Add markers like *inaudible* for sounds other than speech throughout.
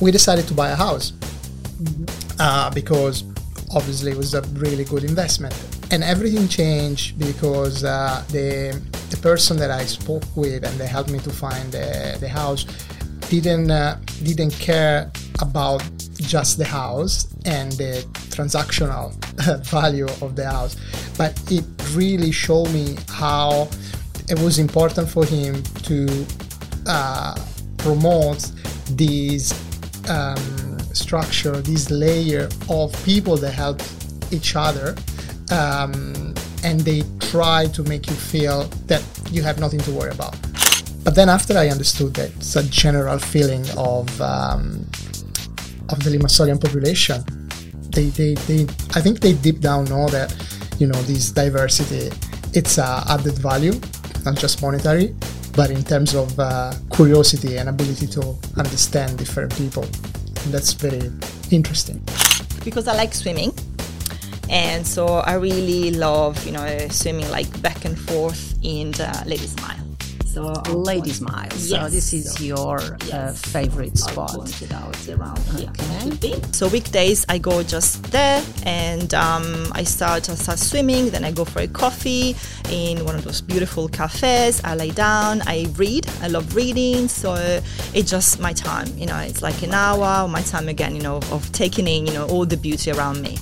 we decided to buy a house uh, because obviously it was a really good investment. And everything changed because uh, the the person that I spoke with and they helped me to find the, the house didn't uh, didn't care about just the house and the transactional *laughs* value of the house, but it really showed me how it was important for him to uh, promote these um, structure, this layer of people that help each other, um, and they try to make you feel that you have nothing to worry about. But then after I understood that it's a general feeling of um, of the Limassolian population, they, they, they I think they deep down know that you know this diversity it's a added value, not just monetary, but in terms of uh, curiosity and ability to understand different people. And that's very interesting. Because I like swimming. And so I really love, you know, swimming like back and forth in the Ladies Mile. So Ladies Mile. So this is your uh, favorite spot. out around. Okay. So weekdays I go just there and um, I start I start swimming. Then I go for a coffee in one of those beautiful cafes. I lay down. I read. I love reading. So it's just my time. You know, it's like an hour my time again. You know, of taking in you know all the beauty around me.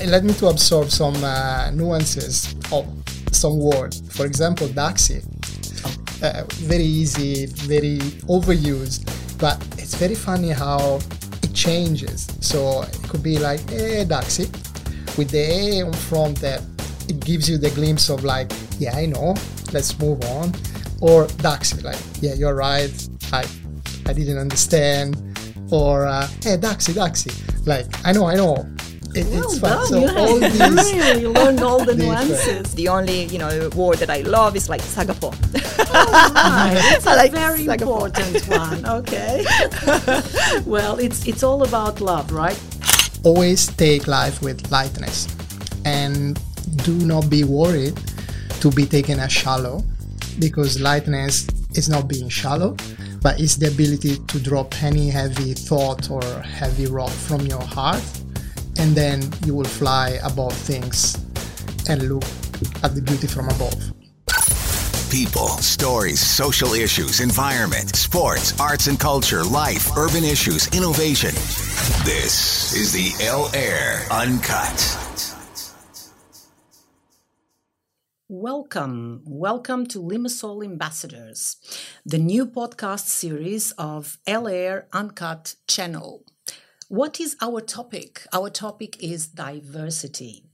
It led me to absorb some uh, nuances of some word. For example, Daxi. Uh, very easy, very overused, but it's very funny how it changes. So it could be like, eh, Daxi, with the A on front that it gives you the glimpse of like, yeah, I know, let's move on. Or Daxi, like, yeah, you're right, I, I didn't understand. Or, uh, hey, Daxi, Daxi, like, I know, I know. It, it's fun. Done. So you all have these really *laughs* learned all the nuances. The only you know word that I love is like sagapo. Right. Oh, *laughs* it's a like very Singapore. important one. *laughs* Okay. well, it's it's all about love, right? always take life with lightness and do not be worried to be taken as shallow because lightness is not being shallow but it's the ability to drop any heavy thought or heavy rock from your heart and then you will fly above things and look at the beauty from above People, stories, social issues, environment, sports, arts and culture, life, urban issues, innovation. This is the L Air Uncut. Welcome, welcome to Limassol Ambassadors, the new podcast series of L Air Uncut channel. What is our topic? Our topic is diversity.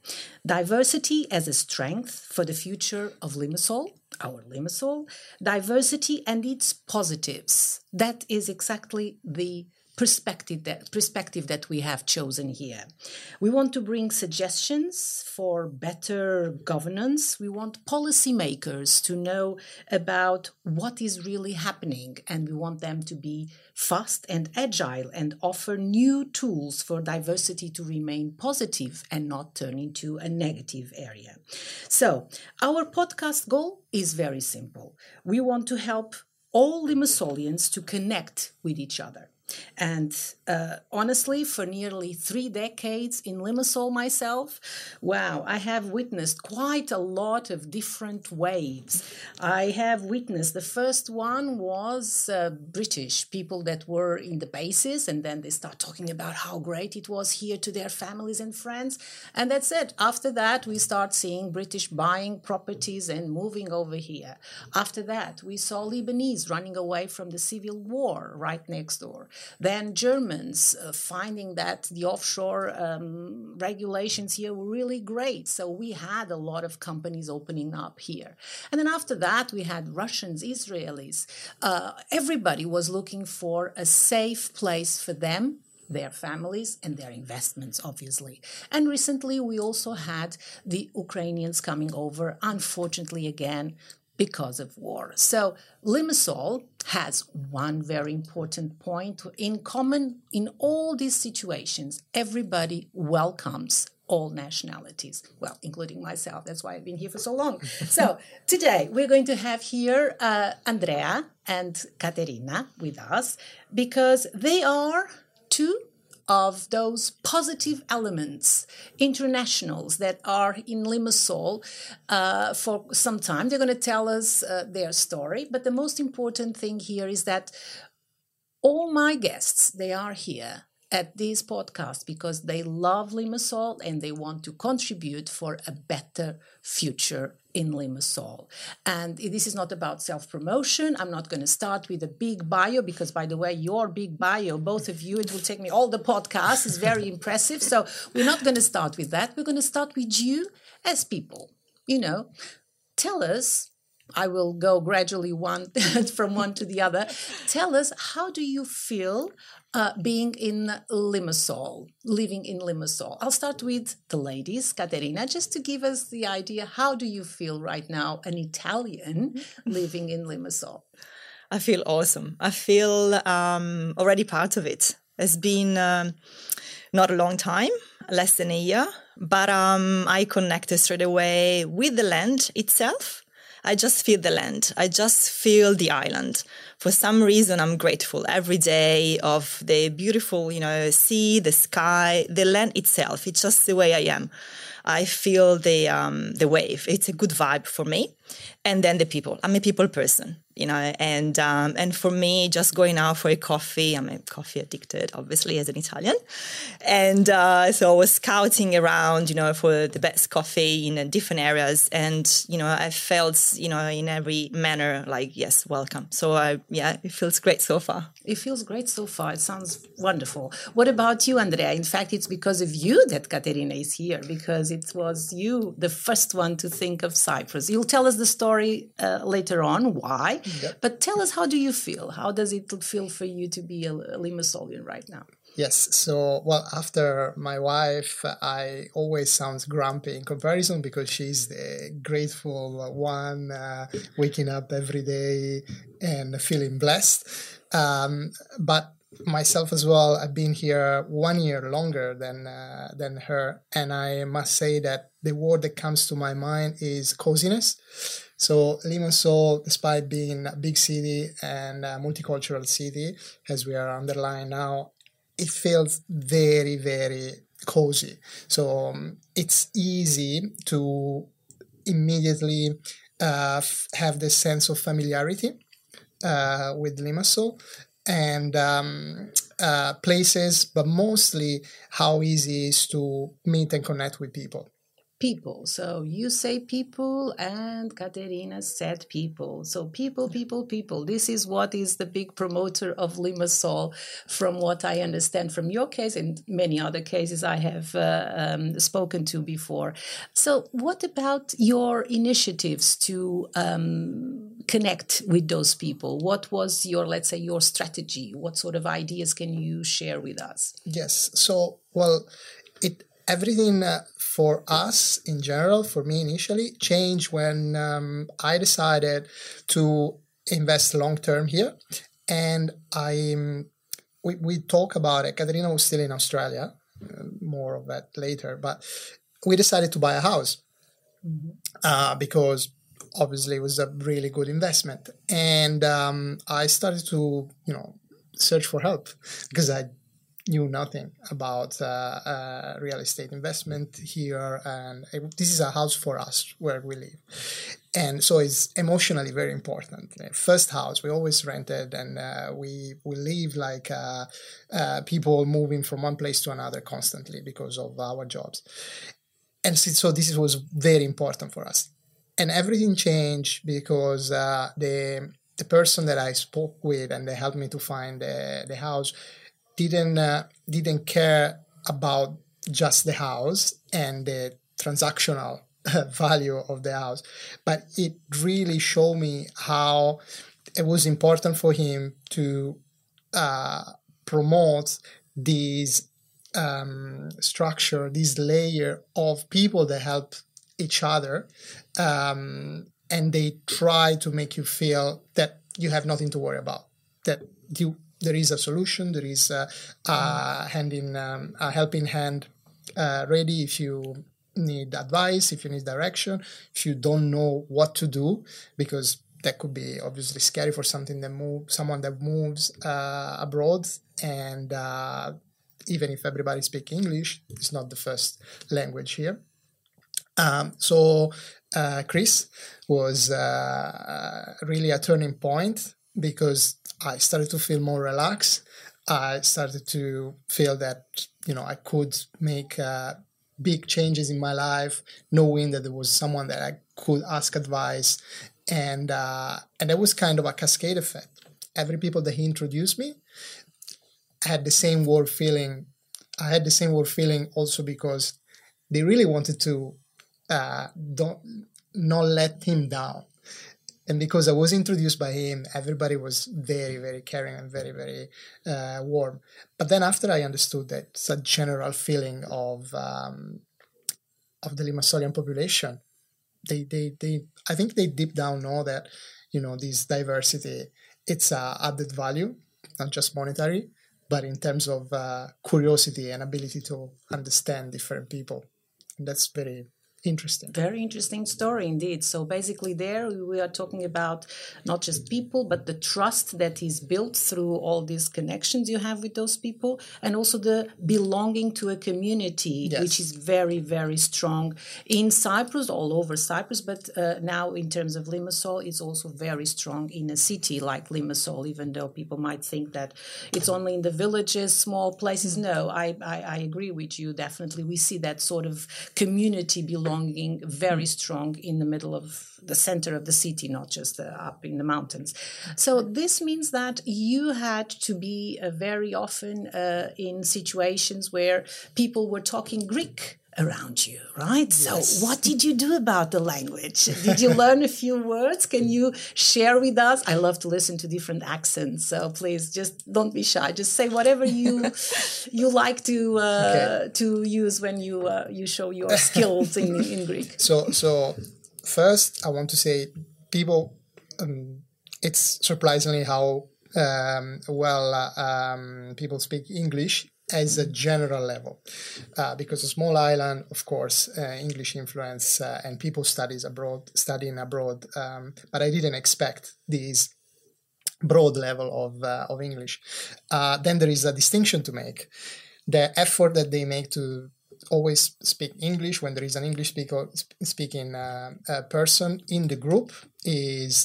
Diversity as a strength for the future of Limassol, our Limassol. Diversity and its positives. That is exactly the perspective that perspective that we have chosen here. We want to bring suggestions for better governance. We want policymakers to know about what is really happening and we want them to be fast and agile and offer new tools for diversity to remain positive and not turn into a negative area. So, our podcast goal is very simple. We want to help all Limassolians to connect with each other. And uh, honestly, for nearly three decades in Limassol myself, wow, I have witnessed quite a lot of different waves. I have witnessed the first one was uh, British people that were in the bases, and then they start talking about how great it was here to their families and friends. And that's it. After that, we start seeing British buying properties and moving over here. After that, we saw Lebanese running away from the civil war right next door. Then Germans uh, finding that the offshore um, regulations here were really great. So we had a lot of companies opening up here. And then after that, we had Russians, Israelis. Uh, everybody was looking for a safe place for them their families and their investments, obviously. And recently, we also had the Ukrainians coming over, unfortunately, again, because of war. So Limassol has one very important point in common in all these situations. Everybody welcomes all nationalities, well, including myself. That's why I've been here for so long. *laughs* so today we're going to have here uh, Andrea and Caterina with us because they are two of those positive elements, internationals that are in Limassol uh, for some time. They're going to tell us uh, their story. But the most important thing here is that all my guests, they are here at this podcast because they love Limassol and they want to contribute for a better future in Limassol. And this is not about self promotion. I'm not going to start with a big bio because, by the way, your big bio, both of you, it will take me all the podcast, is very *laughs* impressive. So we're not going to start with that. We're going to start with you as people. You know, tell us I will go gradually one *laughs* from one to the other. Tell us how do you feel uh, being in Limassol, living in Limassol? I'll start with the ladies, Caterina, just to give us the idea. How do you feel right now, an Italian mm-hmm. living in Limassol? I feel awesome. I feel um, already part of it. It's been um, not a long time, less than a year, but um, I connected straight away with the land itself I just feel the land. I just feel the island. For some reason, I'm grateful every day of the beautiful, you know, sea, the sky, the land itself. It's just the way I am. I feel the um, the wave. It's a good vibe for me, and then the people. I'm a people person you know, and um, and for me, just going out for a coffee, I'm a coffee addicted, obviously, as an Italian, and uh, so I was scouting around, you know, for the best coffee in different areas, and you know, I felt, you know, in every manner like yes, welcome. So I, yeah, it feels great so far. It feels great so far. It sounds wonderful. What about you, Andrea? In fact, it's because of you that Caterina is here because it was you the first one to think of Cyprus. You'll tell us the story uh, later on why Yep. But tell us, how do you feel? How does it feel for you to be a, a Limassolian right now? Yes. So, well, after my wife, I always sounds grumpy in comparison because she's the grateful one, uh, waking up every day and feeling blessed. Um, but myself as well, I've been here one year longer than uh, than her, and I must say that the word that comes to my mind is coziness. So Limassol, despite being a big city and a multicultural city, as we are underlying now, it feels very, very cozy. So um, it's easy to immediately uh, f- have the sense of familiarity uh, with Limassol and um, uh, places, but mostly how easy it is to meet and connect with people people. So you say people, and Caterina said people. So people, people, people. This is what is the big promoter of Limassol, from what I understand from your case and many other cases I have uh, um, spoken to before. So, what about your initiatives to um, connect with those people? What was your, let's say, your strategy? What sort of ideas can you share with us? Yes. So, well, it everything uh, for us in general, for me initially, changed when um, I decided to invest long term here. And I, we, we talk about it. Caterina was still in Australia, uh, more of that later, but we decided to buy a house mm-hmm. uh, because obviously it was a really good investment. And um, I started to, you know, search for help because I knew nothing about uh, uh, real estate investment here, and it, this is a house for us where we live, and so it's emotionally very important. First house we always rented, and uh, we we live like uh, uh, people moving from one place to another constantly because of our jobs, and so this was very important for us. And everything changed because uh, the the person that I spoke with and they helped me to find the, the house didn't uh, didn't care about just the house and the transactional *laughs* value of the house, but it really showed me how it was important for him to uh, promote these um, structure, this layer of people that help each other, um, and they try to make you feel that you have nothing to worry about, that you there is a solution, there is a, a hand in um, a helping hand uh, ready if you need advice, if you need direction, if you don't know what to do, because that could be obviously scary for something that move someone that moves uh, abroad. And uh, even if everybody speaks english it's not the first language here. Um, so uh, chris was uh, really a turning point because i started to feel more relaxed i started to feel that you know i could make uh, big changes in my life knowing that there was someone that i could ask advice and uh, and it was kind of a cascade effect. Every people that he introduced me had the same word feeling. I had the same word feeling also because they really wanted to uh, don't not let him down. And because I was introduced by him, everybody was very, very caring and very, very uh, warm. But then after I understood that it's a general feeling of um, of the Limassolian population, they they they I think they deep down know that you know this diversity it's a added value, not just monetary, but in terms of uh, curiosity and ability to understand different people. And that's very interesting. Very interesting story indeed. So basically, there we are talking about not just people, but the trust that is built through all these connections you have with those people, and also the belonging to a community, yes. which is very, very strong in Cyprus, all over Cyprus, but uh, now in terms of Limassol, it's also very strong in a city like Limassol, even though people might think that it's only in the villages, small places. No, I, I, I agree with you. Definitely, we see that sort of community belonging belonging very strong in the middle of the center of the city, not just uh, up in the mountains. So this means that you had to be uh, very often uh, in situations where people were talking Greek around you, right? Yes. So, what did you do about the language? *laughs* Did you learn a few words? Can you share with us? I love to listen to different accents, so please just don't be shy. Just say whatever you *laughs* you like to uh, okay. to use when you uh, you show your skills in in Greek. So, so first, I want to say people. Um, it's surprisingly how um, well uh, um, people speak English as a general level. Uh, because a small island of course uh, english influence uh, and people studies abroad studying abroad um, but i didn't expect this broad level of, uh, of english. Uh, then there is a distinction to make. The effort that they make to always speak english when there is an english speaker speaking uh, person in the group is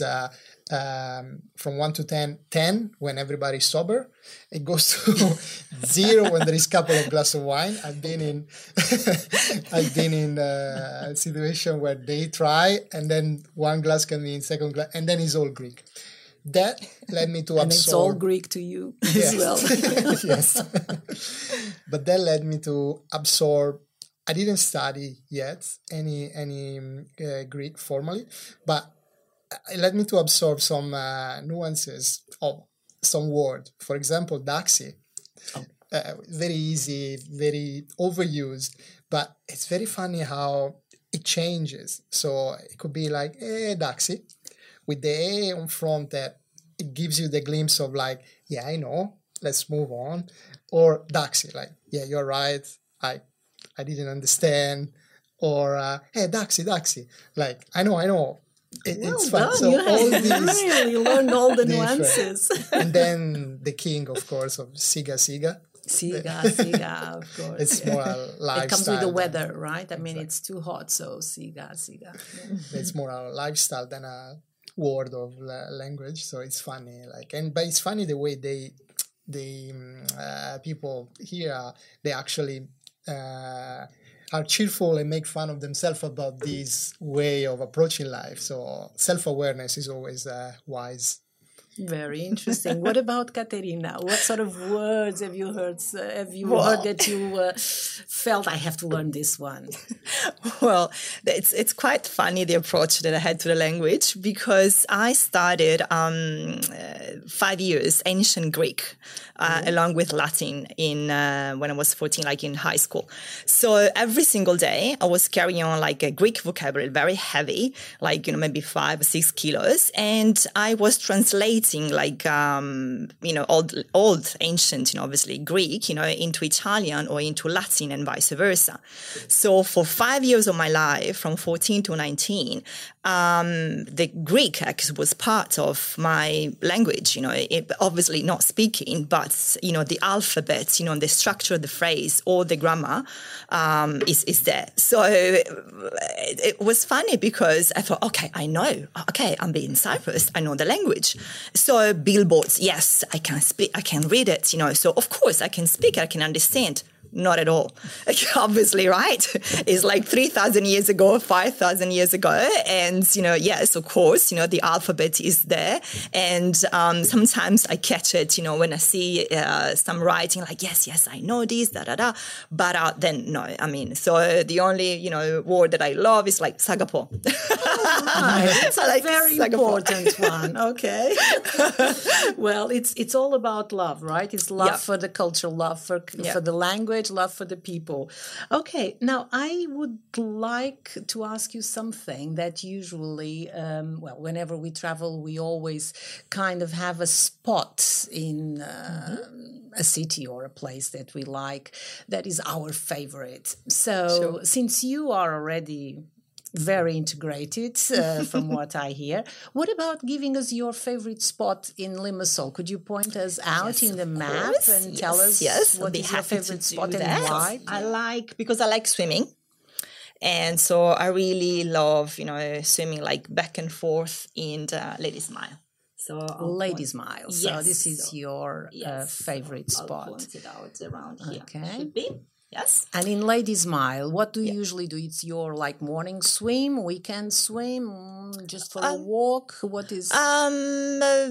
um, from 1 to 10 10 when everybody's sober it goes to *laughs* zero when there is a couple of glass of wine i've been in *laughs* i've been in uh, a situation where they try and then one glass can be in second glass and then it's all greek that led me to absorb. and it's all greek to you *laughs* yes. as well yes but that led me to absorb I didn't study yet any any uh, Greek formally, but it led me to absorb some uh, nuances of some word. For example, daxi. Oh. Uh, very easy, very overused, but it's very funny how it changes. So it could be like, eh, daxi, with the A on front that it gives you the glimpse of like, yeah, I know, let's move on. Or daxi, like, yeah, you're right, I, I didn't understand. Or, uh, hey, daxi, daxi, like, I know, I know, it, well it's fun. Done. So you all these *laughs* really learned all the nuances. and then the king, of course, of Siga Siga. Siga, Siga, of *laughs* course. It's more a lifestyle. *laughs* It comes with the weather, right? I mean, exactly. it's too hot, so Siga, Siga. it's more a lifestyle than a word of language. So it's funny, like, and but it's funny the way they, the mm, uh, people here, they actually. Uh, are cheerful and make fun of themselves about this way of approaching life. So self awareness is always uh, wise. Very interesting. what about Caterina? What sort of words have you heard? Have you well, heard that you uh, felt I have to learn this one? *laughs* well, it's it's quite funny the approach that I had to the language because I studied um, uh, five years ancient Greek uh, mm-hmm. along with Latin in uh, when I was fourteen, like in high school. So every single day I was carrying on like a Greek vocabulary, very heavy, like you know maybe five or six kilos, and I was translating translating like um, you know old old ancient you know obviously Greek you know into Italian or into Latin and vice versa. So for five years of my life, from 14 to 19, um, the Greek was part of my language. You know, it, obviously not speaking, but you know the alphabet, you know, the structure of the phrase or the grammar um, is is there. So it, it was funny because I thought, okay, I know, okay, I'm being Cyprus, I know the language. So billboards, yes, I can speak, I can read it. You know, so of course I can speak, I can understand not at all. *laughs* Obviously, right? *laughs* It's like 3,000 years ago, 5,000 years ago. And, you know, yes, of course, you know, the alphabet is there. And um, sometimes I catch it, you know, when I see uh, some writing like, yes, yes, I know this, da, da, da. But uh, then, no, I mean, so the only, you know, word that I love is like Sagapo. Oh, it's *laughs* a like very important one. Okay. well, it's it's all about love, right? It's love for the culture, love for, for the language love for the people. Okay, now I would like to ask you something that usually, um, well, whenever we travel, we always kind of have a spot in uh, mm-hmm. a city or a place that we like that is our favorite. So, sure. since you are already very integrated *laughs* uh, from what I hear. What about giving us your favorite spot in Limassol? Could you point us out yes, in the map course. and yes, tell us yes, what is your favorite spot and why? I like because I like swimming. And so I really love, you know, swimming like back and forth in the Ladies Mile. So I'll Ladies point. Mile. So this is your uh, yes, uh, favorite so spot. point it out around here. Okay. Should be. Yes. And in Ladies Mile, what do you yeah. usually do? It's your like morning swim, weekend swim, mm, just for um, a walk. What is um uh,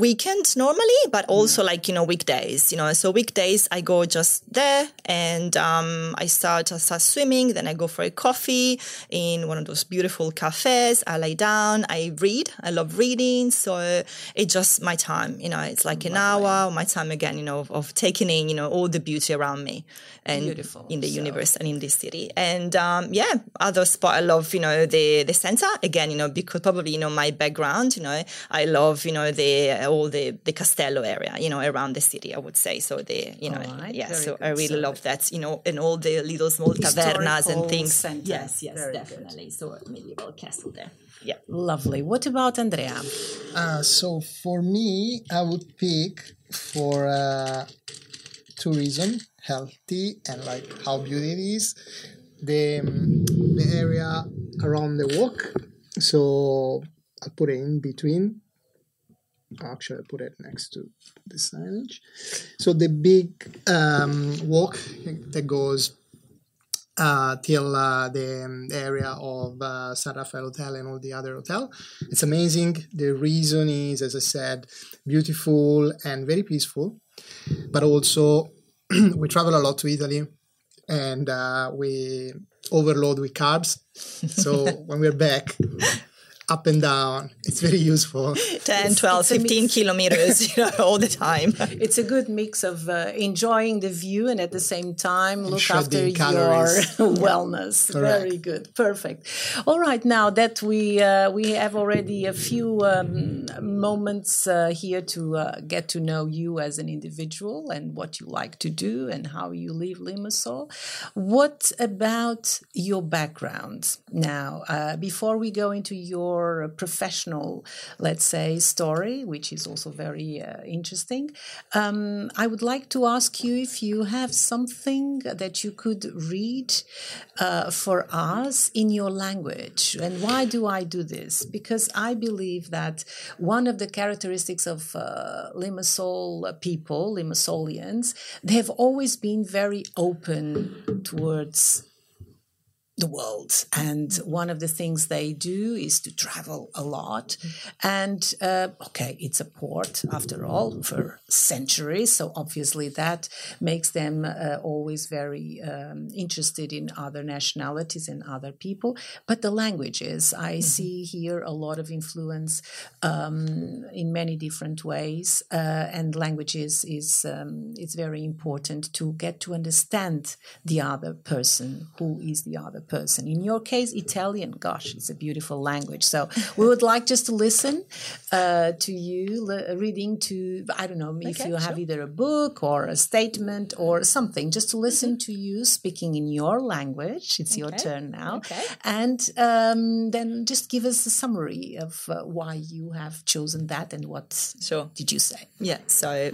weekend normally, but mm. also like you know weekdays. You know, so weekdays I go just there and um, I start I start swimming. Then I go for a coffee in one of those beautiful cafes. I lay down. I read. I love reading, so it's just my time. You know, it's like an hour. My time again. You know, of, of taking in you know all the beauty around me. And and Beautiful. in the so. universe and in this city. And um, yeah, other spot I love, you know, the the center again, you know, because probably you know my background, you know, I love you know the all the the Castello area, you know, around the city. I would say so. The you know, right. yeah. Very so good. I really so love that, you know, and all the little small tavernas and things. Center. Yes, yes, Very definitely. Good. So medieval castle there. Yeah, lovely. What about Andrea? Uh, so for me, I would pick for uh, tourism healthy and like how beauty it is the, um, the area around the walk so i'll put it in between actually i put it next to the signage so the big um, walk that goes uh, till uh, the, um, area of uh, San Rafael Hotel and all the other hotel. It's amazing. The reason is, as I said, beautiful and very peaceful, but also *clears throat* we travel a lot to Italy and uh, we overload with carbs. So *laughs* when we're back, up and down. It's very useful. *laughs* 10, 12, 15 kilometers *laughs* you know, all the time. *laughs* It's a good mix of uh, enjoying the view and at the same time look after your wellness. Very good. Perfect. All right. Now that we uh, we have already a few um, moments uh, here to uh, get to know you as an individual and what you like to do and how you live Limassol, what about your background? Now, uh, before we go into your your professional, let's say, story, which is also very uh, interesting. Um, I would like to ask you if you have something that you could read uh, for us in your language. And why do I do this? Because I believe that one of the characteristics of uh, Limassol people, Limassolians, they have always been very open towards the world. And one of the things they do is to travel a lot. And uh, okay, it's a port after all for centuries. So obviously that makes them uh, always very um, interested in other nationalities and other people. But the languages, I mm-hmm. see here a lot of influence um, in many different ways. Uh, and languages is um, it's very important to get to understand the other person, who is the other person. In your case, Italian, gosh, it's a beautiful language. So we would like just to listen uh, to you le- reading to, I don't know, if Okay, you have sure. either a book or a statement or something, just to listen to you speaking in your language. It's your turn now. Okay. And um, then just give us a summary of uh, why you have chosen that and what Sure. did you say? Yeah, so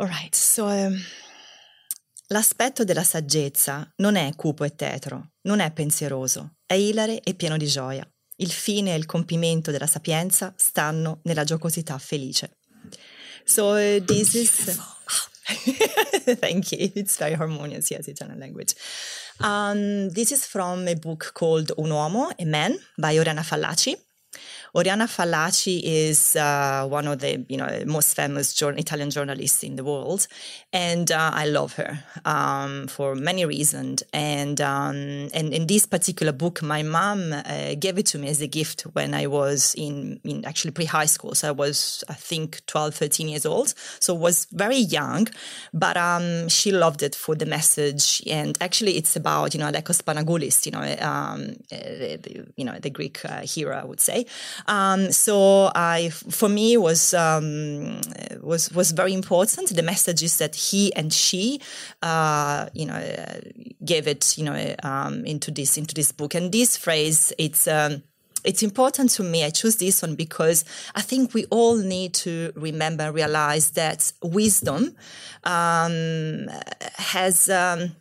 all right, so um, l'aspetto della saggezza non è cupo e tetro, non è pensieroso, è ilare e pieno di gioia. Il fine e il compimento della sapienza stanno nella giocosità felice. So uh, this is *laughs* Thank you. It's very harmonious, yes, Italian language. Um, this is from a book called Un uomo, a man by Oriana Fallaci. Oriana Fallaci is uh, one of the you know most famous jour- Italian journalists in the world, and uh, I love her um, for many reasons. And um, and in this particular book, my mom uh, gave it to me as a gift when I was in in actually pre high school. So I was I think 12, 13 years old. So was very young, but um, she loved it for the message. And actually, it's about you know Alekos Panagoulis, you know um, uh, you know the Greek uh, hero, I would say. Um, so I, for me, was um, was was very important. The messages that he and she, uh, you know, gave it, you know, um, into this into this book. And this phrase, it's. Um, it's important to me. I choose this one because I think we all need to remember, realize that wisdom um, has um,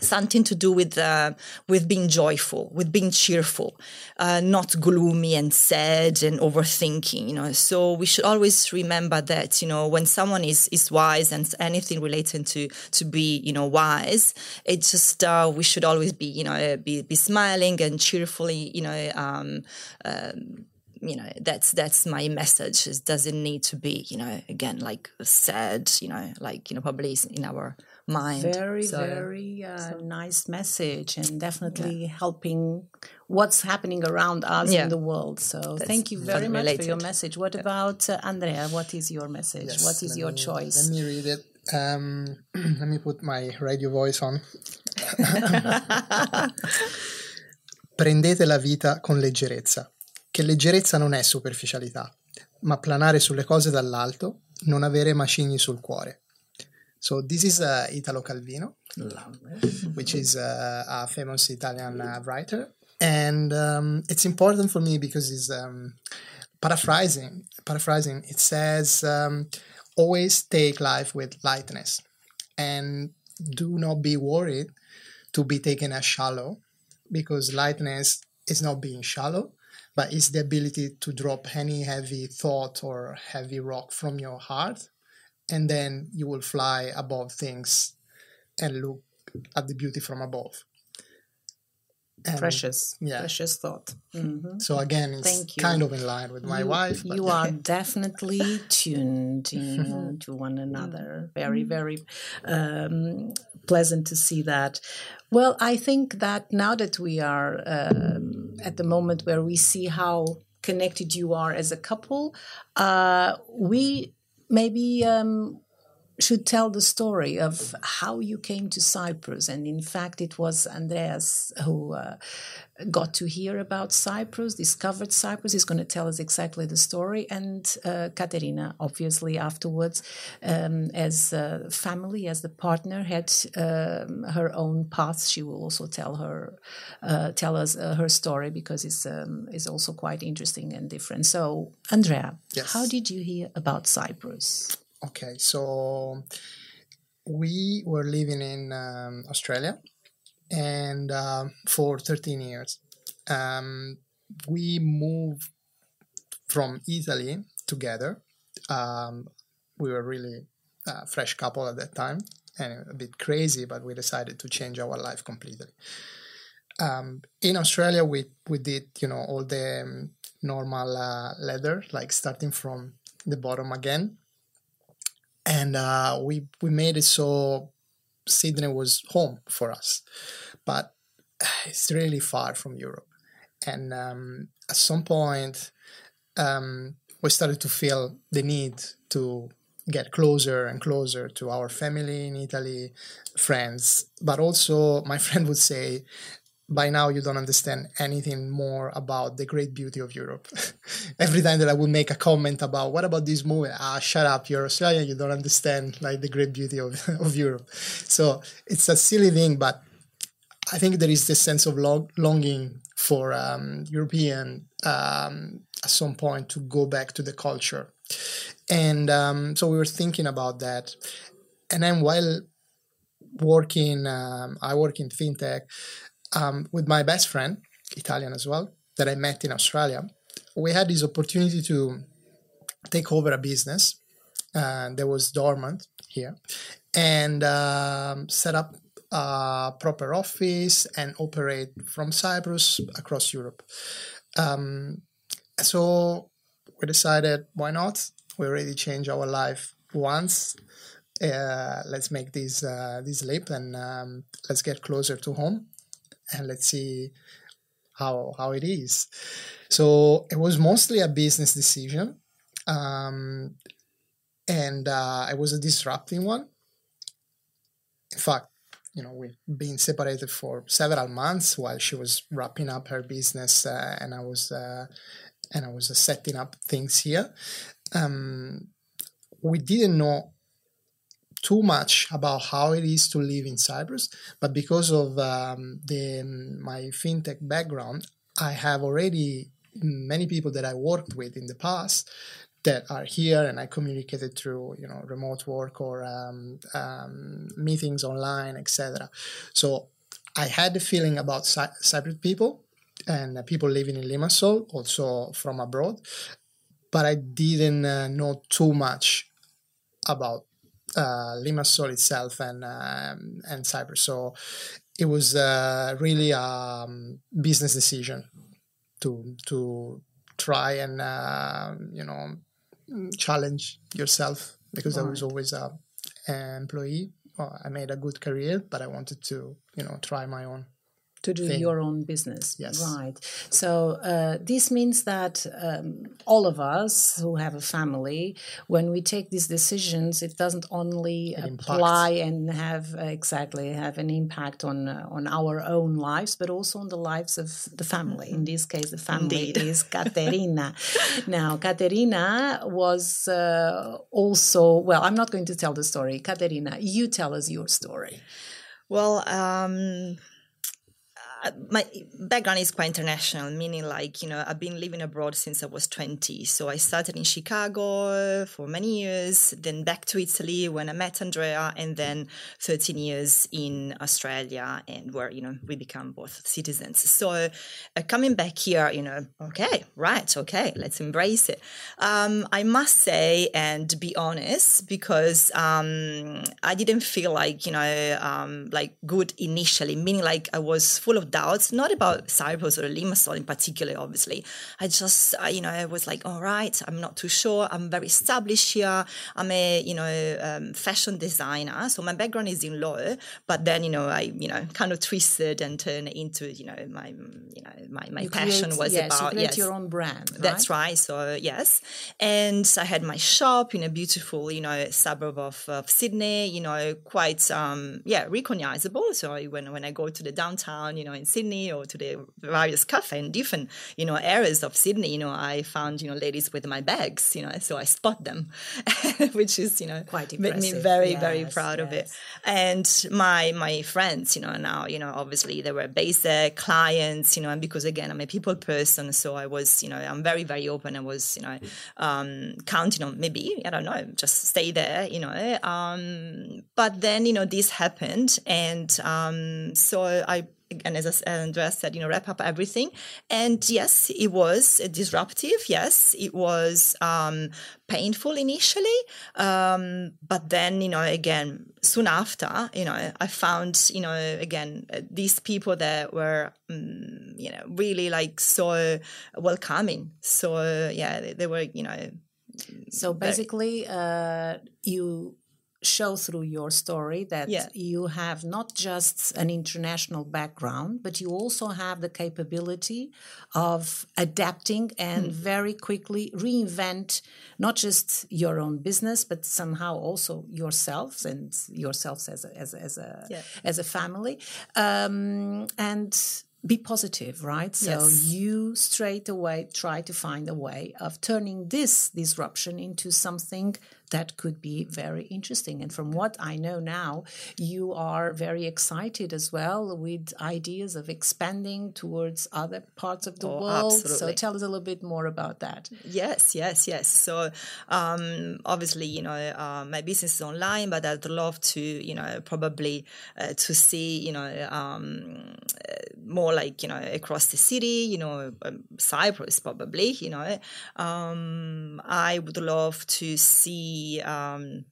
something to do with uh, with being joyful, with being cheerful, uh, not gloomy and sad and overthinking. You know, so we should always remember that you know when someone is is wise and anything related to to be you know wise, it's just uh, we should always be you know be be smiling and cheerfully you know. Um, um, you know that's that's my message it doesn't need to be you know again like sad you know like you know probably in our mind Very, So- very uh, nice message and definitely helping what's happening around us Yeah. in the world. So thank you very much for your message. What about uh, Andrea? What is your message? Yes, what is your me- choice? Let me read it. Um, *clears throat* let me put my radio voice on. *laughs* Prendete la vita con leggerezza, che leggerezza non è superficialità, ma planare sulle cose dall'alto, non avere macigni sul cuore. So this is uh, Italo Calvino, which is uh, a famous Italian uh, writer, and um, it's important for me because it's um, paraphrasing. Paraphrasing, it says, um, "Always take life with lightness, and do not be worried to be taken as shallow, because lightness is not being shallow." But it's the ability to drop any heavy thought or heavy rock from your heart and then you will fly above things and look at the beauty from above. And precious, yeah. precious thought. Mhm. So again, it's Thank you. kind of in line with my you, wife. you are *laughs* definitely tuned in *laughs* to one another. Very, very um, pleasant to see that. Well, I think that now that we are um, at the moment where we see how connected you are as a couple, uh, we maybe um, should tell the story of how you came to Cyprus. And in fact, it was Andreas who uh, got to hear about Cyprus, discovered Cyprus. He's going to tell us exactly the story. And uh, Caterina, obviously, afterwards, um, as a family, as the partner, had um, her own path. She will also tell her, uh, tell us uh, her story because it's um, is also quite interesting and different. So, Andrea, Yes. how did you hear about Cyprus? Okay, so we were living in um, Australia, and um for 13 years, um, we moved from Italy together. Um, we were really a fresh couple at that time, and a bit crazy, but we decided to change our life completely. Um, in Australia, we we did you know all the normal uh, leather, like starting from the bottom again and uh, we we made it so Sydney was home for us, but *sighs* it's really far from Europe. And um, at some point, um, we started to feel the need to get closer and closer to our family in Italy, friends. But also, my *laughs* friend would say, by now you don't understand anything more about the great beauty of Europe. *laughs* Every time that I would make a comment about what about this movie, ah, shut up, you're Australian, you don't understand like the great beauty of, *laughs* of Europe. So it's a silly thing, but I think there is this sense of long, longing for um, European um, at some point to go back to the culture, and um, so we were thinking about that. And then while working, um, I work in fintech um, with my best friend, Italian as well, that I met in Australia. We had this opportunity to take over a business uh, that was dormant here and um, set up a proper office and operate from Cyprus across Europe. Um, so we decided, why not? We already changed our life once. Uh, let's make this uh, this leap and um, let's get closer to home and let's see how how it is. So it was mostly a business decision, um, and uh, it was a disrupting one. In fact, you know, we've been separated for several months while she was wrapping up her business, uh, and I was uh, and I was setting up things here. Um, we didn't know too much about how it is to live in Cyprus, but because of um, the my fintech background, I have already many people that I worked with in the past that are here and I communicated through you know remote work or um, um, meetings online, etc. So I had the feeling about Cy- Cypriot people and people living in Limassol, also from abroad, but I didn't uh, know too much about uh, Limassol itself and um, and Cyprus. So it was uh, really a um, business decision to to try and uh, you know challenge yourself because. I was always a an employee. Well, I made a good career, but I wanted to you know try my own to do thing. your own business. Yes. Right. So uh, this means that um, all of us who have a family, when we take these decisions, it doesn't only It apply impacts. and have uh, exactly have an impact on uh, on our own lives, but also on the lives of the family. In this case, the family Indeed. is *laughs* Caterina. now, Caterina was uh, also well. I'm not going to tell the story. Caterina, you tell us your story. Well, um, my background is quite international, meaning like, you know, I've been living abroad since I was 20. So I started in Chicago for many years, then back to Italy when I met Andrea, and then 13 years in Australia, and where, you know, we become both citizens. So uh, coming back here, you know, okay, right, okay, let's embrace it. Um, I must say and be honest, because um, I didn't feel like, you know, um, like good initially, meaning like I was full of doubts, not about Cyprus or Limassol in particular, obviously. I just, uh, you know, I was like, all right, I'm not too sure. I'm very established here. I'm a, you know, um, fashion designer. So my background is in law, but then, you know, I, you know, kind of twisted and turned into, you know, my, you know, my, my You passion create- was yes, about, you create yes. your own brand. That's right. So yes, and I had my shop in a beautiful, you know, suburb of, of Sydney. You know, quite um, yeah, recognizable. So I- when when I go to the downtown, you know, in Sydney or to the various cafe in different, you know, areas of Sydney, you know, I found you know ladies with my bags. You know, so I spot them, which is you know Quite made me impressive. very very Yes, proud of it. And my my friends, you know, now you know, obviously they were basic clients, you know, and because again I'm a people person, so I was, you know, I'm very very open. I was, you know, um, counting on maybe I don't know, just stay there, you know. Um, but then you know this happened, and um, so I. And as Andrea said, you know, wrap up everything. And yes, it was disruptive. Yes, it was um, painful initially. Um, but then, you know, again, soon after, you know, I found, you know, again, uh, these people that were, um, you know, really like so welcoming. So, yeah, they, they were, you know, So basically, uh, you show through your story that Yeah. you have not just an international background, but you also have the capability of adapting and Hmm. very quickly reinvent not just your own business, but somehow also yourselves and yourselves as a, as as a, Yeah. as a family. Um, and be positive, right? So Yes. you straight away try to find a way of turning this disruption into something that could be very interesting. And from what I know now, you are very excited as well with ideas of expanding towards other parts of the Oh, world. So tell us a little bit more about that. Yes, yes, yes. So um, obviously, you know, uh, my business is online, but I'd love to, you know, probably uh, to see, you know, um, uh, more like, you know, across the city, you know, um, Cyprus probably, you know. Um, I would love to see. Um,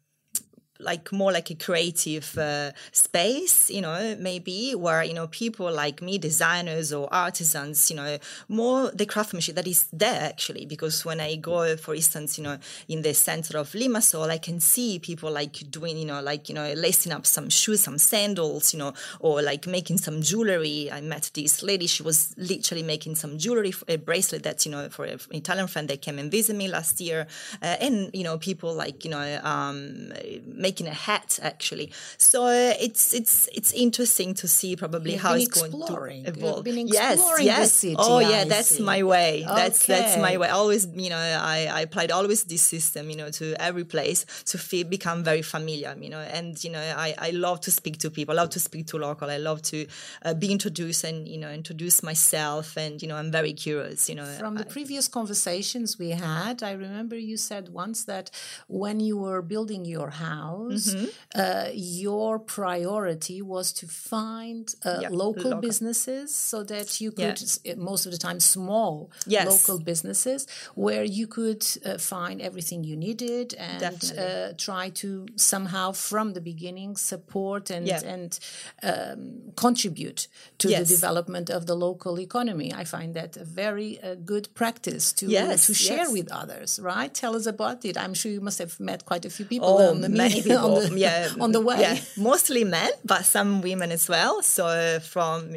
like more like a creative uh, space, you know, maybe where, you know, people like me, designers or artisans, you know, more the craftsmanship that is there actually. Because when I go, for instance, you know, in the center of Limassol, I can see people like doing, you know, like, you know, lacing up some shoes, some sandals, you know, or like making some jewelry. I met this lady, she was literally making some jewelry, a bracelet that, you know, for an Italian friend that came and visit me last year. Uh, and, you know, people like, you know, um, making a hat actually. So it's it's it's interesting to see probably You've how it's going exploring. to You've evolve. yes, yes. city, Oh yeah, I that's see. my way. That's that's my way. Always, you know, I, I applied always this system, you know, to every place to feel, become very familiar, you know, and you know, I, I love to speak to people. I love to speak to local. I love to uh, be introduced and you know introduce myself, and you know, I'm very curious, you know. From the I- previous conversations we had, I remember you said once that when you were building your house, Mm-hmm. uh, your priority was to find uh, Yeah, local, local. businesses so that you could, s- most of the time, small Yes. local businesses where you could uh, find everything you needed and uh, try to somehow, from the beginning, support and Yeah. and um, contribute to Yes. the development of the local economy. I find that a very uh, good practice to Yes, to share with others. Right? Tell us about it. I'm sure you must have met quite a few people Oh, on the many *laughs* *laughs* people. on the, yeah, *laughs* on the way. Yeah, mostly men, but some women as well. So from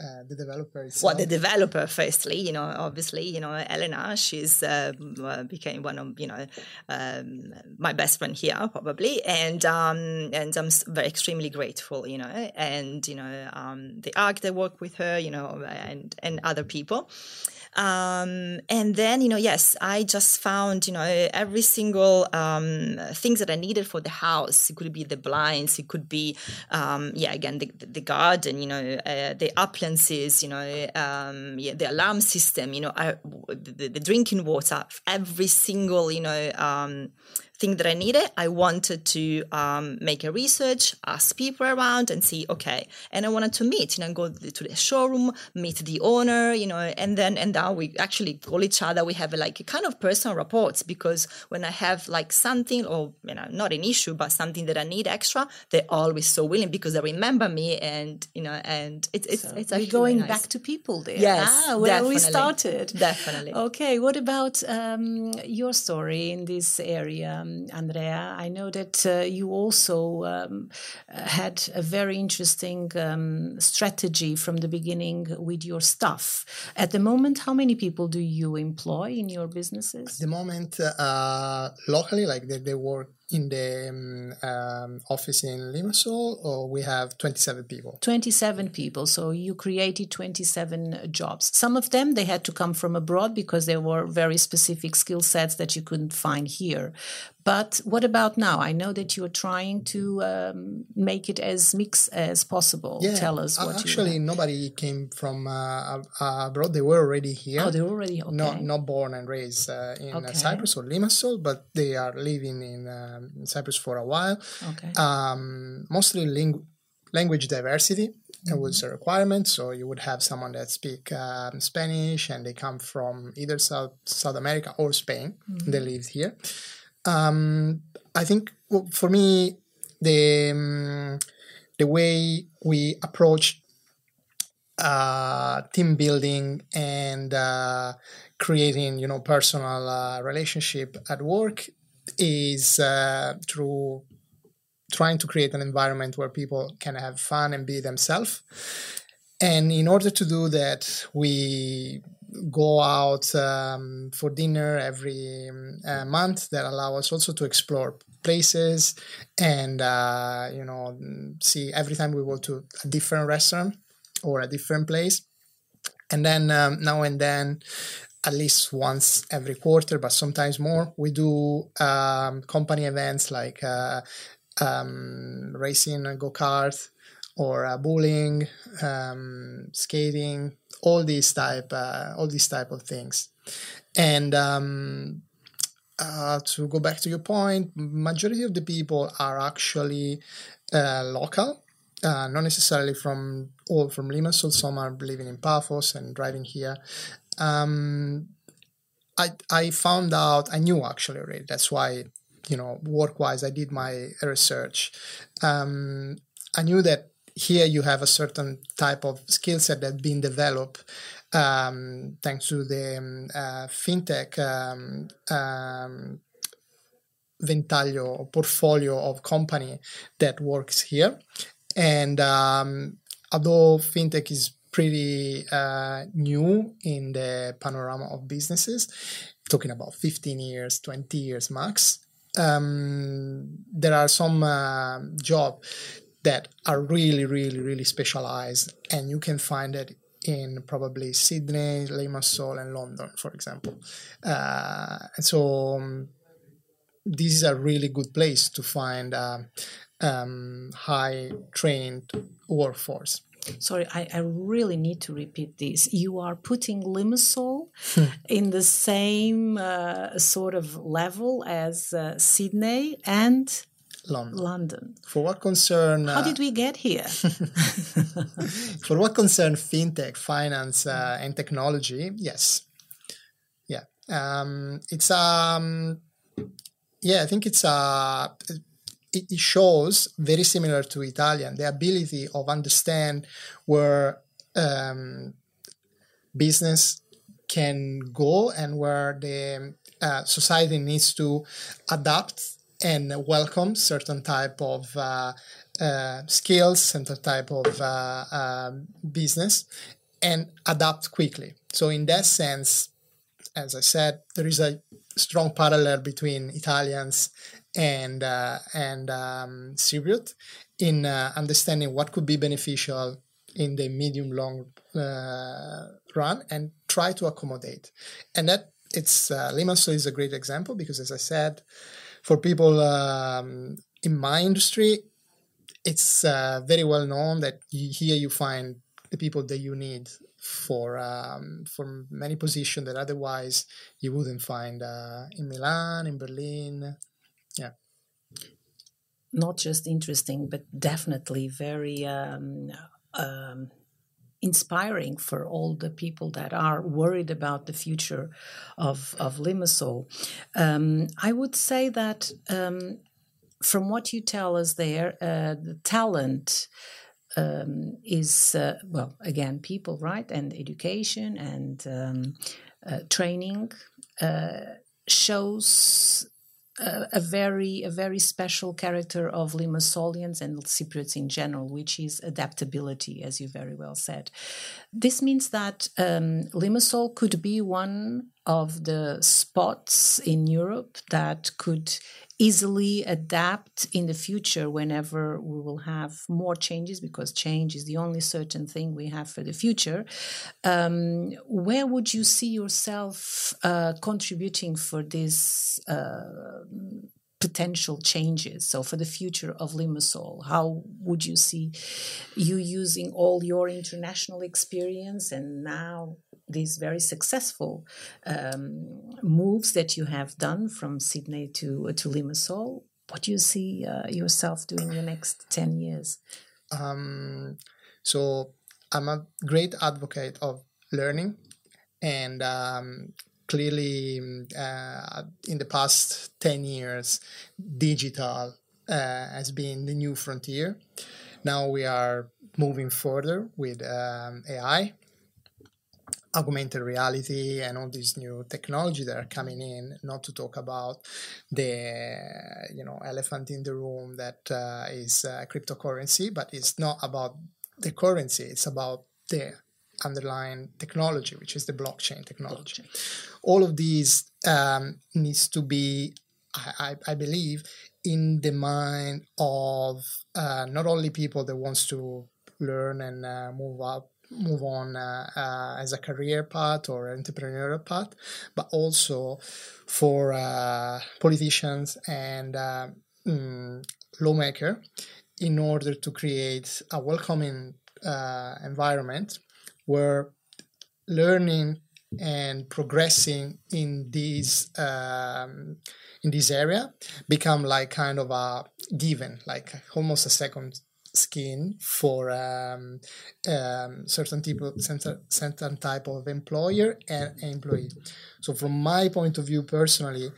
Uh, the developer itself. well, the developer, firstly, you know, obviously, you know, Elena, she's uh, uh, became one of, you know, um, my best friend here, probably, and um, and I'm very extremely grateful, you know, and you know, um, the arc that work with her, you know, and and other people. Um, and then, you know, yes, I just found, you know, every single um, things that I needed for the house. It could be the blinds, it could be, um, yeah, again, the, the garden, you know, uh, the appliances, you know, um, yeah, the alarm system, you know, I, the, the drinking water, every single, you know, um, thing that I needed, I wanted to um, make a research, ask people around, and see okay. And I wanted to meet, you know, go to the showroom, meet the owner, you know, and then and now we actually call each other. We have like a kind of personal reports because when I have like something or you know not an issue but something that I need extra, they're always so willing because they remember me and you know and it's it's it's We're actually going nice. back to people there. Yes, ah, where we started. Definitely. Okay, what about um, your story in this area, um, Andrea? I know that uh, you also um, had a very interesting um, strategy from the beginning with your staff. At the moment, how many people do you employ in your businesses? At the moment uh, locally, like they, they work in the um, um, office in Limassol, or we have 27 people. 27 people so you created 27 jobs some of them they had to come from abroad because there were very specific skill sets that you couldn't find here but what about now i know that you're trying to um, make it as mixed as possible tell us what actually you nobody came from uh, abroad. They were already here. oh they're already okay not not born and raised uh, in uh, Okay. Cyprus or Limassol, but they are living in um, Cyprus for a while. okay Um, mostly ling- language diversity it was Mm-hmm. a requirement. So you would have someone that speak um, Spanish and they come from either South South America or Spain. Mm-hmm. They lived here. Um, I think well, for me the um, the way we approach uh, team building and uh, creating you know personal uh, relationship at work is uh, through trying to create an environment where people can have fun and be themselves. And in order to do that, we go out um, for dinner every uh, month that allow us also to explore places and uh, you know see every time we go to a different restaurant or a different place. And then um, now and then at least once every quarter but sometimes more we do um, company events like uh, um, racing go-kart or uh, bowling um, skating all these type uh, all these type of things and um, uh, to go back to your point majority of the people are actually uh, local uh, not necessarily from all from Limassol. Some are living in Paphos and driving here. Um, I I found out I knew actually already. That's why you know work wise I did my research. Um, I knew that here you have a certain type of skill set that's been developed um, thanks to the um, uh, fintech um, um, ventaglio portfolio of company that works here. And um, although fintech is pretty uh, new in the panorama of businesses, talking about 15 years, 20 years max, um, there are some uh, jobs that are really, really, really specialized, and you can find it in probably Sydney, Limassol, and London, for example. Uh, and so um, this is a really good place to find uh, um, high trained workforce. Sorry, I, I, really need to repeat this. You are putting Limassol hmm. in the same uh, sort of level as uh, Sydney and London. London. For what concern? How did we get here? *laughs* for what concern fintech, finance, uh, and technology, yes, yeah, um, it's um, yeah, I think it's a it shows very similar to Italian the ability of understand where um, business can go and where the uh, society needs to adapt and welcome certain type of uh, uh, skills, certain type of uh, um, business, and adapt quickly. So in that sense, as I said, there is a strong parallel between Italians and uh, and um, Cypriot in uh, understanding what could be beneficial in the medium long uh, run and try to accommodate. And that it's uh, Limassol is a great example because, as I said, for people um, in my industry, it's uh, very well known that you, here you find the people that you need for um, for many positions that otherwise you wouldn't find uh, in Milan, in Berlin, yeah. Not just interesting but definitely very um, um, inspiring for all the people that are worried about the future of, of Limassol. Um, I would say that um, from what you tell us there, uh, the talent um, is, uh, well, again, people, right? And education and um, uh, training uh, shows a, very a very special character of Limassolians and Cypriots in general, which is adaptability, as you very well said. This means that um, Limassol could be one of the spots in Europe that could easily adapt in the future whenever we will have more changes because change is the only certain thing we have for the future. Um, where would you see yourself uh, contributing for this uh, potential changes so for the future of limassol how would you see you using all your international experience and now these very successful um, moves that you have done from Sydney to uh, to Limassol. What do you see uh, yourself doing in the next ten years? Um, so I'm a great advocate of learning, and um, clearly uh, in the past ten years, digital uh, has been the new frontier. Now we are moving further with um, AI augmented reality and all these new technology that are coming in not to talk about the you know elephant in the room that uh, is uh, cryptocurrency but it's not about the currency it's about the underlying technology which is the blockchain technology blockchain. all of these um, needs to be I, I, believe in the mind of uh, not only people that wants to learn and uh, move up move on uh, uh, as a career path or entrepreneurial path, but also for uh, politicians and mm, lawmaker in order to create a welcoming environment where learning and progressing in this um, in this area become like kind of a given like almost a second skin for um, um, certain type of, certain type of employer and employee. So from my point of view personally,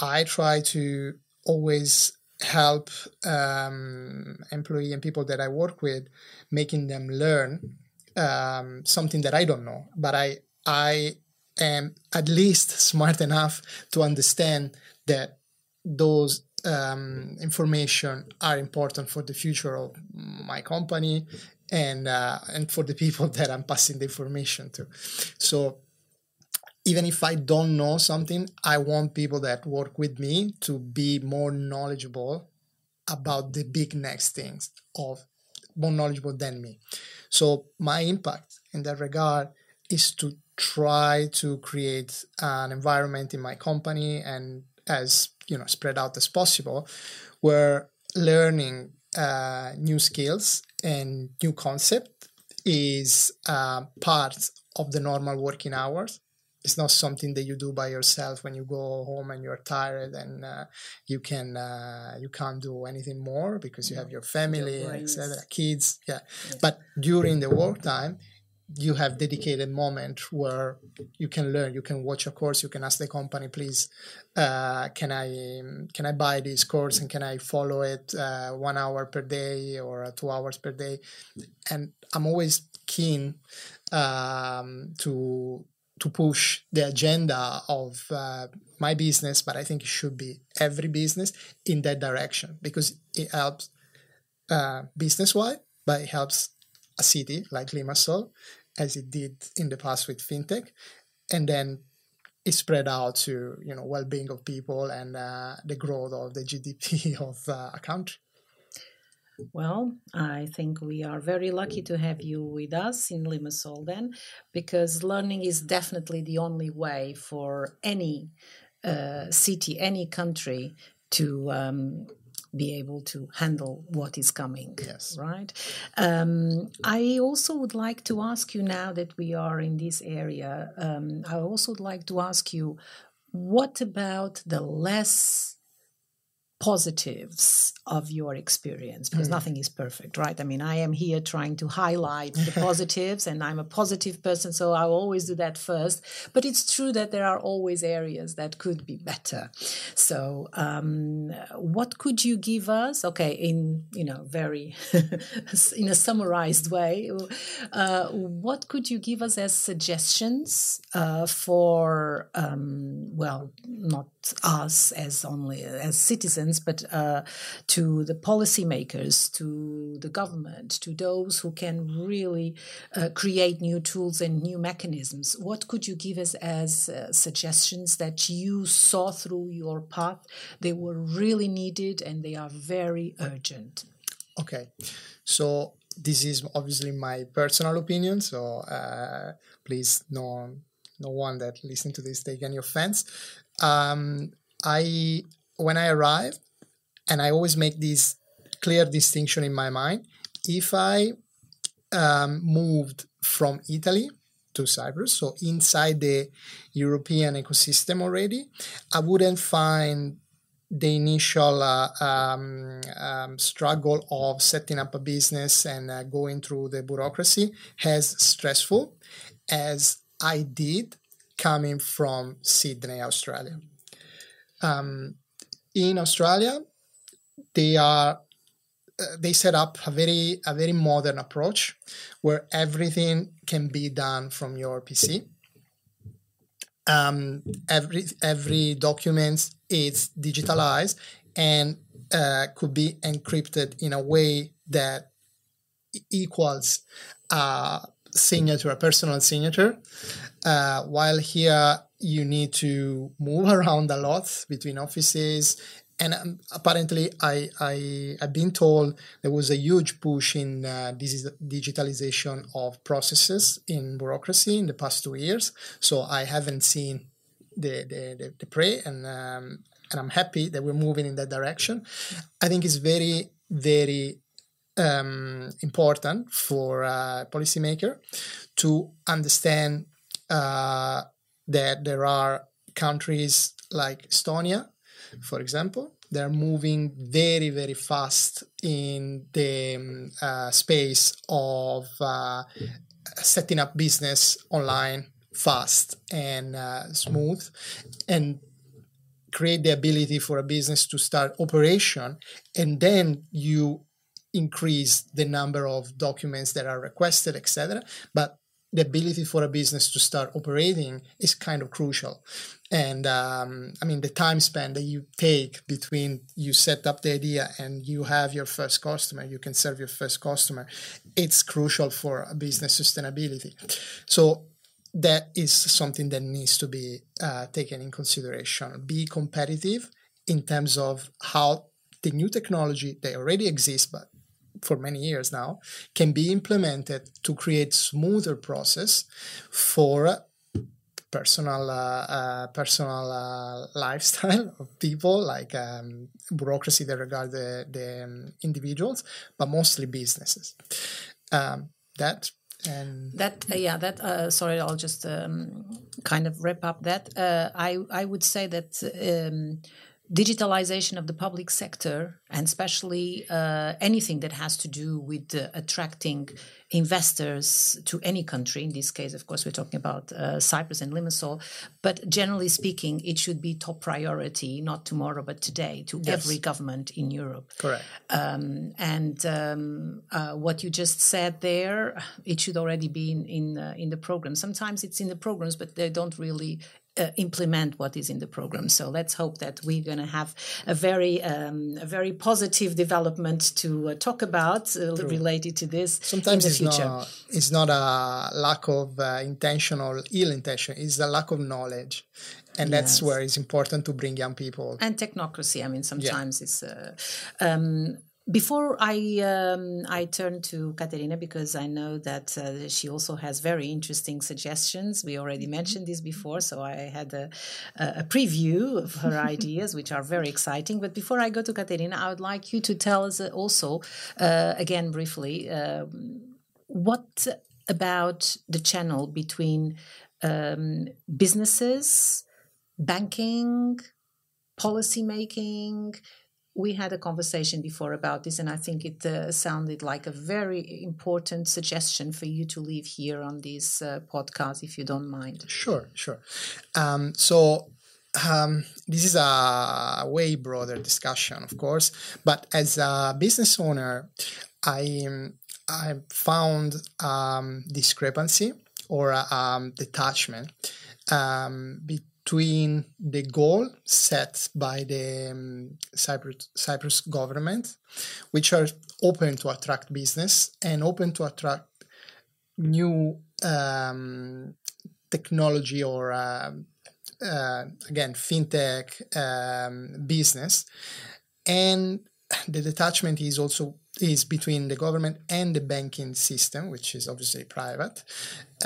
I try to always help um, employee and people that I work with, making them learn um, something that I don't know, but I I am at least smart enough to understand that those um, information are important for the future of my company and uh, and for the people *laughs* that I'm passing the information to. So even if I don't know something, I want people that work with me to be more knowledgeable about the big next things of more knowledgeable than me. So my impact in that regard is to try to create an environment in my company and as you know spread out as possible where learning uh, new skills and new concept is uh, part of the normal working hours it's not something that you do by yourself when you go home and you're tired and uh, you can uh, you can't do anything more because you have your family etc kids yeah. Yes. but during the work time you have dedicated moment where you can learn you can watch a course you can ask the company please uh, can i can i buy this course and can i follow it uh, one hour per day or two hours per day? And i'm always keen um, to to push the agenda of uh, my business but i think it should be every business in that direction because it helps uh, business wide but it helps a city like Limassol as it did in the past with fintech, and then it spread out to you know well-being of people and uh, the growth of the GDP *laughs* of uh, a country. Well, I think we are very lucky to have you with us in Limassol then, because learning is definitely the only way for any uh, city, any country to um, be able to handle what is coming. Yes. Right. Um, I also would like to ask you now that we are in this area. Um, I also would like to ask you, what about the less positives of your experience because mm. nothing is perfect right? I mean i am here trying to highlight the *laughs* positives and i'm a positive person so i always do that first. But it's true that there are always areas that could be better. So um, what could you give us? Okay in you know very *laughs* in a summarized way uh, what could you give us as suggestions uh, for um, well not us as only as citizens, but uh, to the policymakers, to the government, to those who can really uh, create new tools and new mechanisms. What could you give us as uh, suggestions that you saw through your path? They were really needed and they are very urgent. Okay, so this is obviously my personal opinion, so uh, please no no one that listen to this take any offense um, I when I arrive, and I always make this clear distinction in my mind. If I um, moved from Italy to Cyprus, so inside the European ecosystem already, I wouldn't find the initial uh, um, um, struggle of setting up a business and uh, going through the bureaucracy as stressful as I did coming from Sydney, Australia. Um, in Australia, they are uh, they set up a very a very modern approach where everything can be done from your PC. Um, every every document is digitalized and uh, could be encrypted in a way that equals a signature, a personal signature. Uh, while here you need to move *laughs* around a lot between offices. And um, apparently I, I i've been told there was a huge push in uh, digitalization of processes in bureaucracy in the past two years. So i haven't seen the the, the, the prey and um, and i'm happy that we're moving in that direction. I think it's very very um, important for a policymaker to understand uh, that there are countries like estonia for example. They're moving very, very fast in the um, uh, space of uh, setting up business online fast and uh, smooth and create the ability for a business to start operation and then you increase the number of documents that are requested etc but the ability for a business to start operating is kind of crucial. And um, i mean the time span that you take between you set up the idea and you have your first customer you can serve your first customer it's crucial for a business sustainability. So that is something that needs to be uh, taken in consideration. Be competitive in terms of how the new technology they already exist, but for many years now can be implemented to create smoother process for personal uh, uh, personal uh, *laughs* lifestyle of people like um, bureaucracy that regard the, the um, individuals but mostly businesses. Um, that and that uh, yeah that uh, sorry i'll just um, kind of wrap up that. Uh, i i would say that um, digitalization of the public sector and especially uh, anything that has to do with uh, attracting investors to any country. In this case of course we're talking about uh, cyprus and limassol. But generally speaking it should be top priority not tomorrow but today to yes. every government in europe. Correct. Um, and um, uh, what you just said there it should already be in in, uh, in the program. Sometimes it's in the programs but they don't really uh, implement what is in the program. So let's hope that we're going to have a very um, a very positive development to uh, talk about uh, related to this. Sometimes it's future. not it's not a lack of uh, intention or ill intention; it's a lack of knowledge. And that's yes. where it's important to bring young people and technocracy. I mean, sometimes yeah. it's uh, um, before I um, I turn to Caterina because I know that uh, she also has very interesting suggestions. We already mm-hmm. mentioned this before, so I had a, a preview of her *laughs* ideas, which are very exciting. But before I go to Caterina, I would like you to tell us also, uh, again briefly, um, what about the channel between um, businesses, banking, policy making we had a conversation before about this, and I think it uh, sounded like a very important suggestion for you to leave here on this uh, podcast, if you don't mind. Sure, sure. Um, so um, this is a way broader discussion, of course, but as a business owner, I I found um, discrepancy or um, detachment um, between the goal set by the um, Cyprus, Cyprus government, which are open to attract business and open to attract new um, technology or uh, uh, again fintech um, business, and the detachment is also is between the government and the banking system, which is obviously private,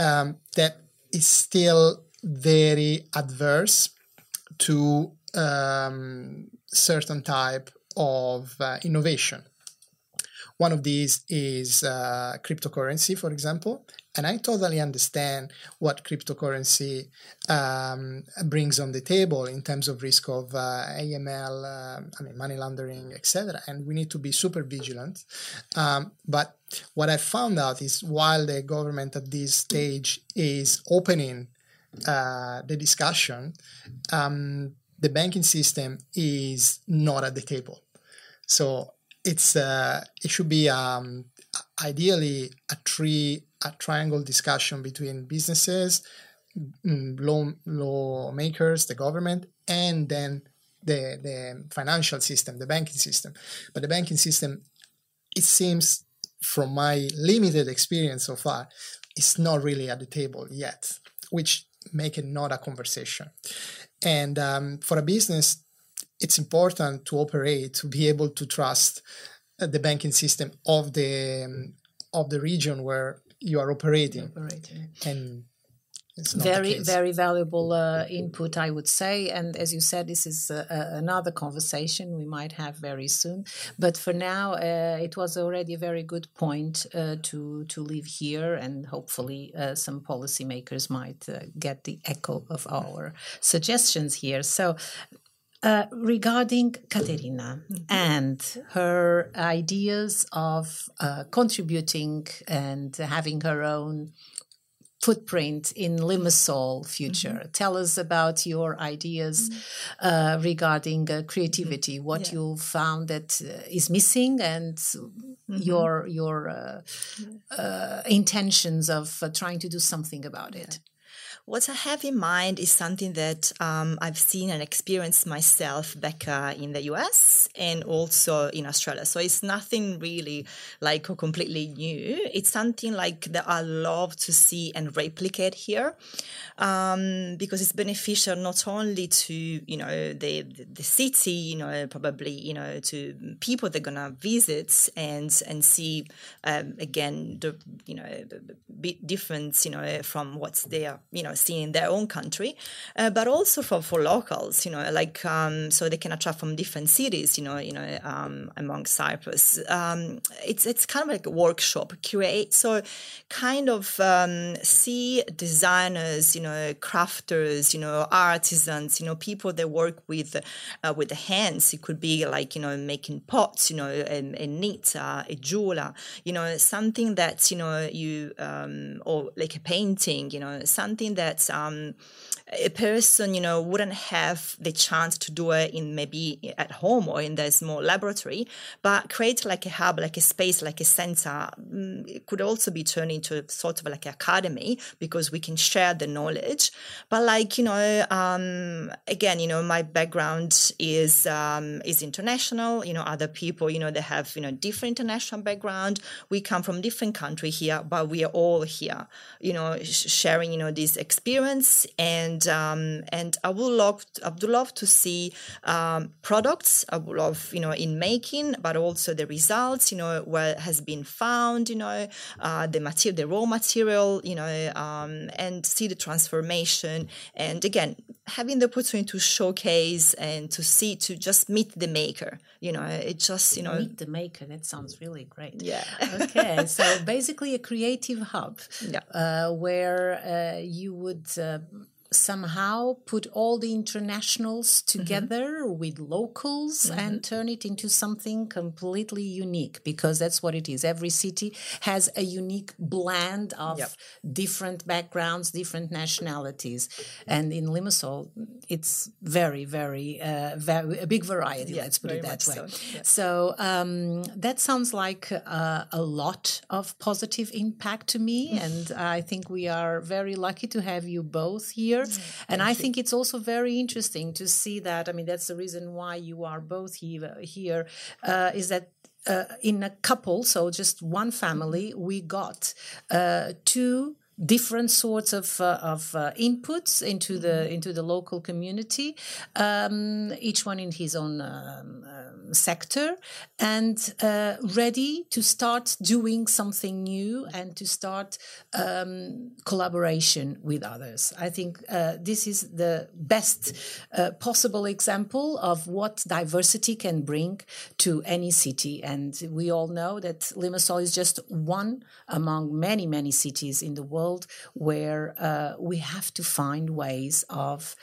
um, that is still very adverse to um, certain type of uh, innovation. One of these is uh, cryptocurrency, for example, and I totally understand what cryptocurrency um, brings on the table in terms of risk of uh, AML, uh, I mean money laundering, etc. And we need to be super vigilant. Um, but what I found out is while the government at this stage is opening uh, the discussion, um, the banking system is not at the table. So it's uh, it should be um, ideally a tree a triangle discussion between businesses, mm, law lawmakers, the government, and then the the financial system, the banking system. But the banking system, it seems, from my limited experience so far, is not really at the table yet, which make it not a conversation. And um, for a business, it's important to operate to be able to trust uh, the banking system of the um, of the region where you are operating, operating. and very very valuable uh, input i would say. And as you said this is uh, another conversation we might have very soon. But for now uh, it was already a very good point uh, to to leave here. And hopefully uh, some policymakers might uh, get the echo of our suggestions here. So uh, regarding Caterina mm-hmm. and her ideas of uh, contributing and having her own footprint in Limassol future. Mm-hmm. Tell us about your ideas mm-hmm. uh, regarding uh, creativity, mm-hmm. what yeah. you found that uh, is missing, and mm-hmm. your your uh, intentions of trying to do something about it. What I have in mind is something that um, I've seen and experienced myself back uh, in the US and also in Australia. So it's nothing really like completely new. It's something like that I love to see and replicate here um, because it's beneficial not only to you know the the city, you know probably you know to people they're gonna visit and and see um, again the you know bit difference you know from what's there you know know in their own country, uh, but also for, for locals, you know, like um, so they can attract from different cities, you know, you know, um, among Cyprus. Um, it's it's kind of like a workshop, curate, so kind of um, see designers, you know, crafters, you know, artisans, you know, people that work with uh, with the hands. It could be like you know making pots, you know, a, knit, uh, a jeweler, you know, something that you know you um, or like a painting, you know, something that that um, a person, you know, wouldn't have the chance to do it in maybe at home or in their small laboratory, but create like a hub, like a space, like a center. Mm, it could also be turned into sort of like an academy because we can share the knowledge. But like, you know, um, again, you know, my background is, um, is international, you know, other people, you know, they have, you know, different international background. We come from different country here, but we are all here, you know, sharing, you know, this experience and and um, and I would love I would love to see um, products. I would love you know in making, but also the results. You know what has been found. You know uh, the material, the raw material. You know um, and see the transformation. And again, having the opportunity to showcase and to see to just meet the maker. You know, it just you know meet the maker. That sounds really great. Yeah. *laughs* okay, so basically a creative hub. Yeah. Uh, where uh, you would uh, somehow put all the internationals mm-hmm. together mm-hmm. with locals mm-hmm. and turn it into something completely unique because that's what it is. Every city has a unique blend of yep. different backgrounds, different nationalities. And in Limassol, it's very, very, uh, very a big variety, let's put it that way. So, yeah. so um, that sounds like uh, a lot of positive impact to me. Mm. and I think we are very lucky to have you both here and I think it's also very interesting to see that. I mean, that's the reason why you are both here. here uh, is that uh, in a couple, so just one family, we got uh, two different sorts of uh, of uh, inputs into the mm-hmm. into the local community, um, each one in his own um, um, sector, and uh, ready to start doing something new and to start um, collaboration with others. I think uh, this is the best uh, possible example of what diversity can bring to any city, and we all know that Limassol is just one among many many cities in the world world where uh, we have to find ways of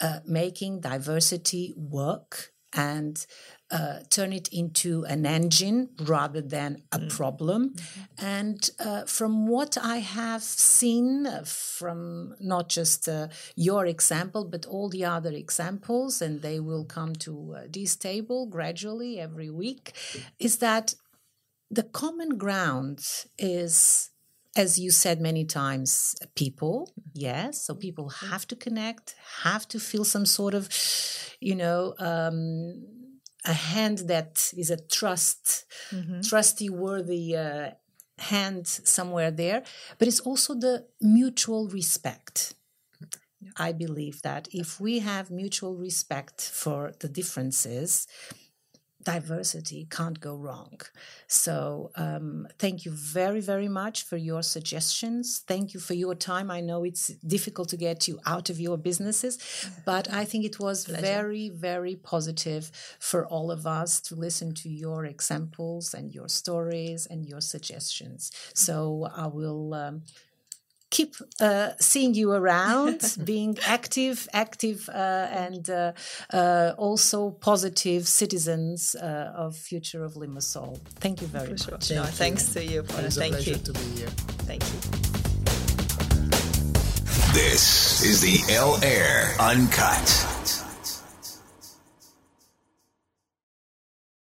uh, making diversity work and uh, turn it into an engine rather than a mm. problem. Mm-hmm. And uh, from what I have seen uh, from not just uh, your example, but all the other examples, and they will come to uh, this table gradually every week, is that the common ground is as you said many times, people, yes. So people have to connect, have to feel some sort of, you know, um, a hand that is a trust, mm-hmm. trusty, worthy uh, hand somewhere there. But it's also the mutual respect. I believe that if we have mutual respect for the differences, diversity can't go wrong. So, um, thank you very, very much for your suggestions. Thank you for your time. I know it's difficult to get you out of your businesses, but I think it was Pleasure. very, very positive for all of us to listen to your examples and your stories and your suggestions. So, I will. Um, keep uh, seeing you around, *laughs* being active, active, uh, and uh, uh also positive citizens uh, of future of Limassol. Thank you very for much. Sure. No, thanks to you. It was Thank pleasure you. to be here. Thank you. This is the L Air Uncut.